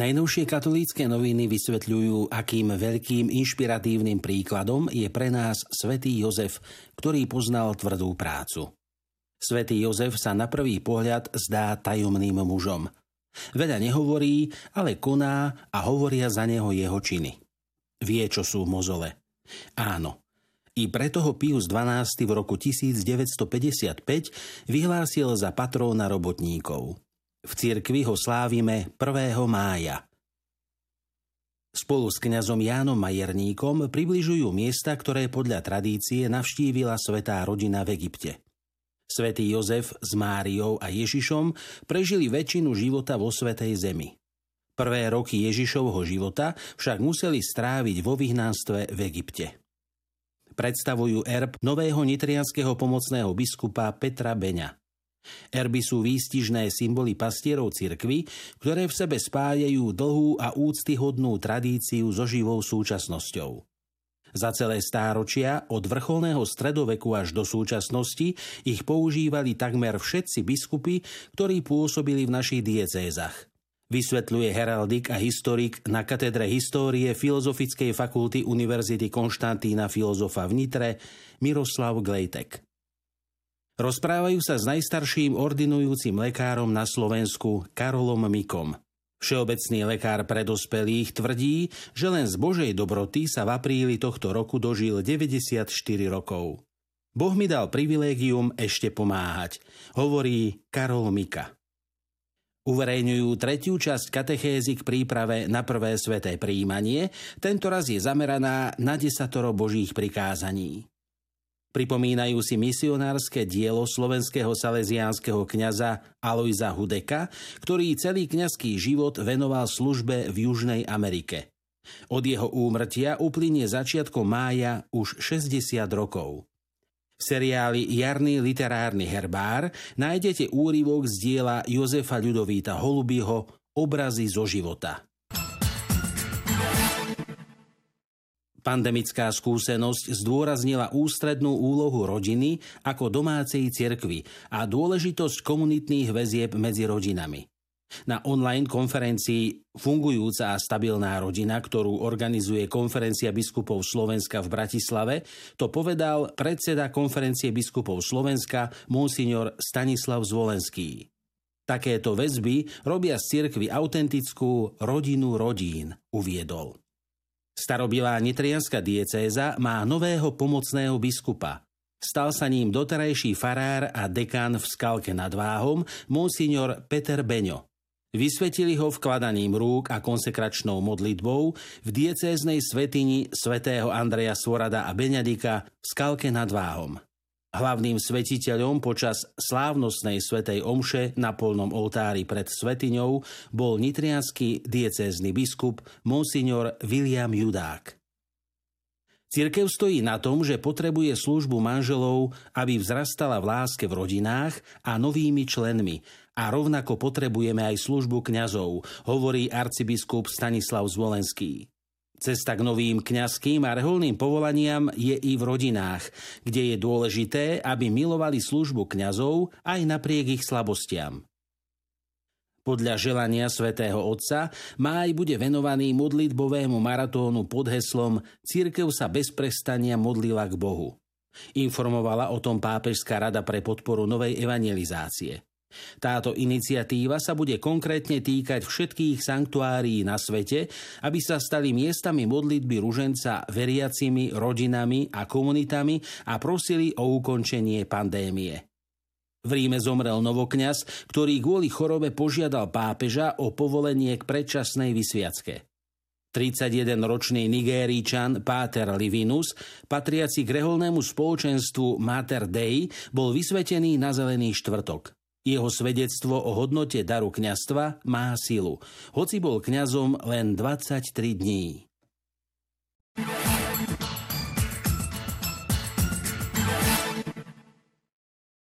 Najnovšie katolícke noviny vysvetľujú, akým veľkým inšpiratívnym príkladom je pre nás svätý Jozef, ktorý poznal tvrdú prácu. Svetý Jozef sa na prvý pohľad zdá tajomným mužom. Veľa nehovorí, ale koná a hovoria za neho jeho činy. Vie, čo sú mozole. Áno, i preto ho Pius XII v roku 1955 vyhlásil za patróna robotníkov. V cirkvi ho slávime 1. mája. Spolu s kňazom Jánom Majerníkom približujú miesta, ktoré podľa tradície navštívila svetá rodina v Egypte. Svetý Jozef s Máriou a Ježišom prežili väčšinu života vo Svetej Zemi. Prvé roky Ježišovho života však museli stráviť vo vyhnánstve v Egypte. Predstavujú erb nového nitrianského pomocného biskupa Petra Beňa. Erby sú výstižné symboly pastierov cirkvy, ktoré v sebe spájajú dlhú a úctyhodnú tradíciu so živou súčasnosťou. Za celé stáročia, od vrcholného stredoveku až do súčasnosti, ich používali takmer všetci biskupy, ktorí pôsobili v našich diecézach. Vysvetľuje heraldik a historik na katedre histórie Filozofickej fakulty Univerzity Konštantína Filozofa v Nitre Miroslav Glejtek. Rozprávajú sa s najstarším ordinujúcim lekárom na Slovensku Karolom Mikom. Všeobecný lekár pre dospelých tvrdí, že len z Božej dobroty sa v apríli tohto roku dožil 94 rokov. Boh mi dal privilégium ešte pomáhať, hovorí Karol Mika. Uverejňujú tretiu časť katechézy k príprave na prvé sveté príjmanie, tento raz je zameraná na desatoro božích prikázaní. Pripomínajú si misionárske dielo slovenského salesiánskeho kňaza Alojza Hudeka, ktorý celý kňazský život venoval službe v Južnej Amerike. Od jeho úmrtia uplynie začiatkom mája už 60 rokov. V seriáli Jarný literárny herbár nájdete úryvok z diela Jozefa Ľudovíta Holubyho Obrazy zo života. Pandemická skúsenosť zdôraznila ústrednú úlohu rodiny ako domácej cirkvy a dôležitosť komunitných väzieb medzi rodinami. Na online konferencii Fungujúca a stabilná rodina, ktorú organizuje Konferencia biskupov Slovenska v Bratislave, to povedal predseda Konferencie biskupov Slovenska monsignor Stanislav Zvolenský. Takéto väzby robia z cirkvy autentickú rodinu rodín, uviedol. Starobilá nitrianská diecéza má nového pomocného biskupa. Stal sa ním doterajší farár a dekán v Skalke nad Váhom, monsignor Peter Beňo. Vysvetili ho vkladaním rúk a konsekračnou modlitbou v diecéznej svetini svätého Andreja Svorada a Beňadika v Skalke nad Váhom. Hlavným svetiteľom počas slávnostnej svetej omše na polnom oltári pred svetiňou bol nitrianský diecézny biskup monsignor William Judák. Cirkev stojí na tom, že potrebuje službu manželov, aby vzrastala v láske v rodinách a novými členmi a rovnako potrebujeme aj službu kňazov, hovorí arcibiskup Stanislav Zvolenský. Cesta k novým kňazským a reholným povolaniam je i v rodinách, kde je dôležité, aby milovali službu kňazov aj napriek ich slabostiam. Podľa želania svätého Otca máj bude venovaný modlitbovému maratónu pod heslom Církev sa bez prestania modlila k Bohu. Informovala o tom Pápežská rada pre podporu novej evangelizácie. Táto iniciatíva sa bude konkrétne týkať všetkých sanktuárií na svete, aby sa stali miestami modlitby ruženca veriacimi rodinami a komunitami a prosili o ukončenie pandémie. V Ríme zomrel novokňaz, ktorý kvôli chorobe požiadal pápeža o povolenie k predčasnej vysviacke. 31-ročný Nigéričan Páter Livinus, patriaci k reholnému spoločenstvu Mater Dei, bol vysvetený na zelený štvrtok. Jeho svedectvo o hodnote daru kňastva má silu, hoci bol kňazom len 23 dní.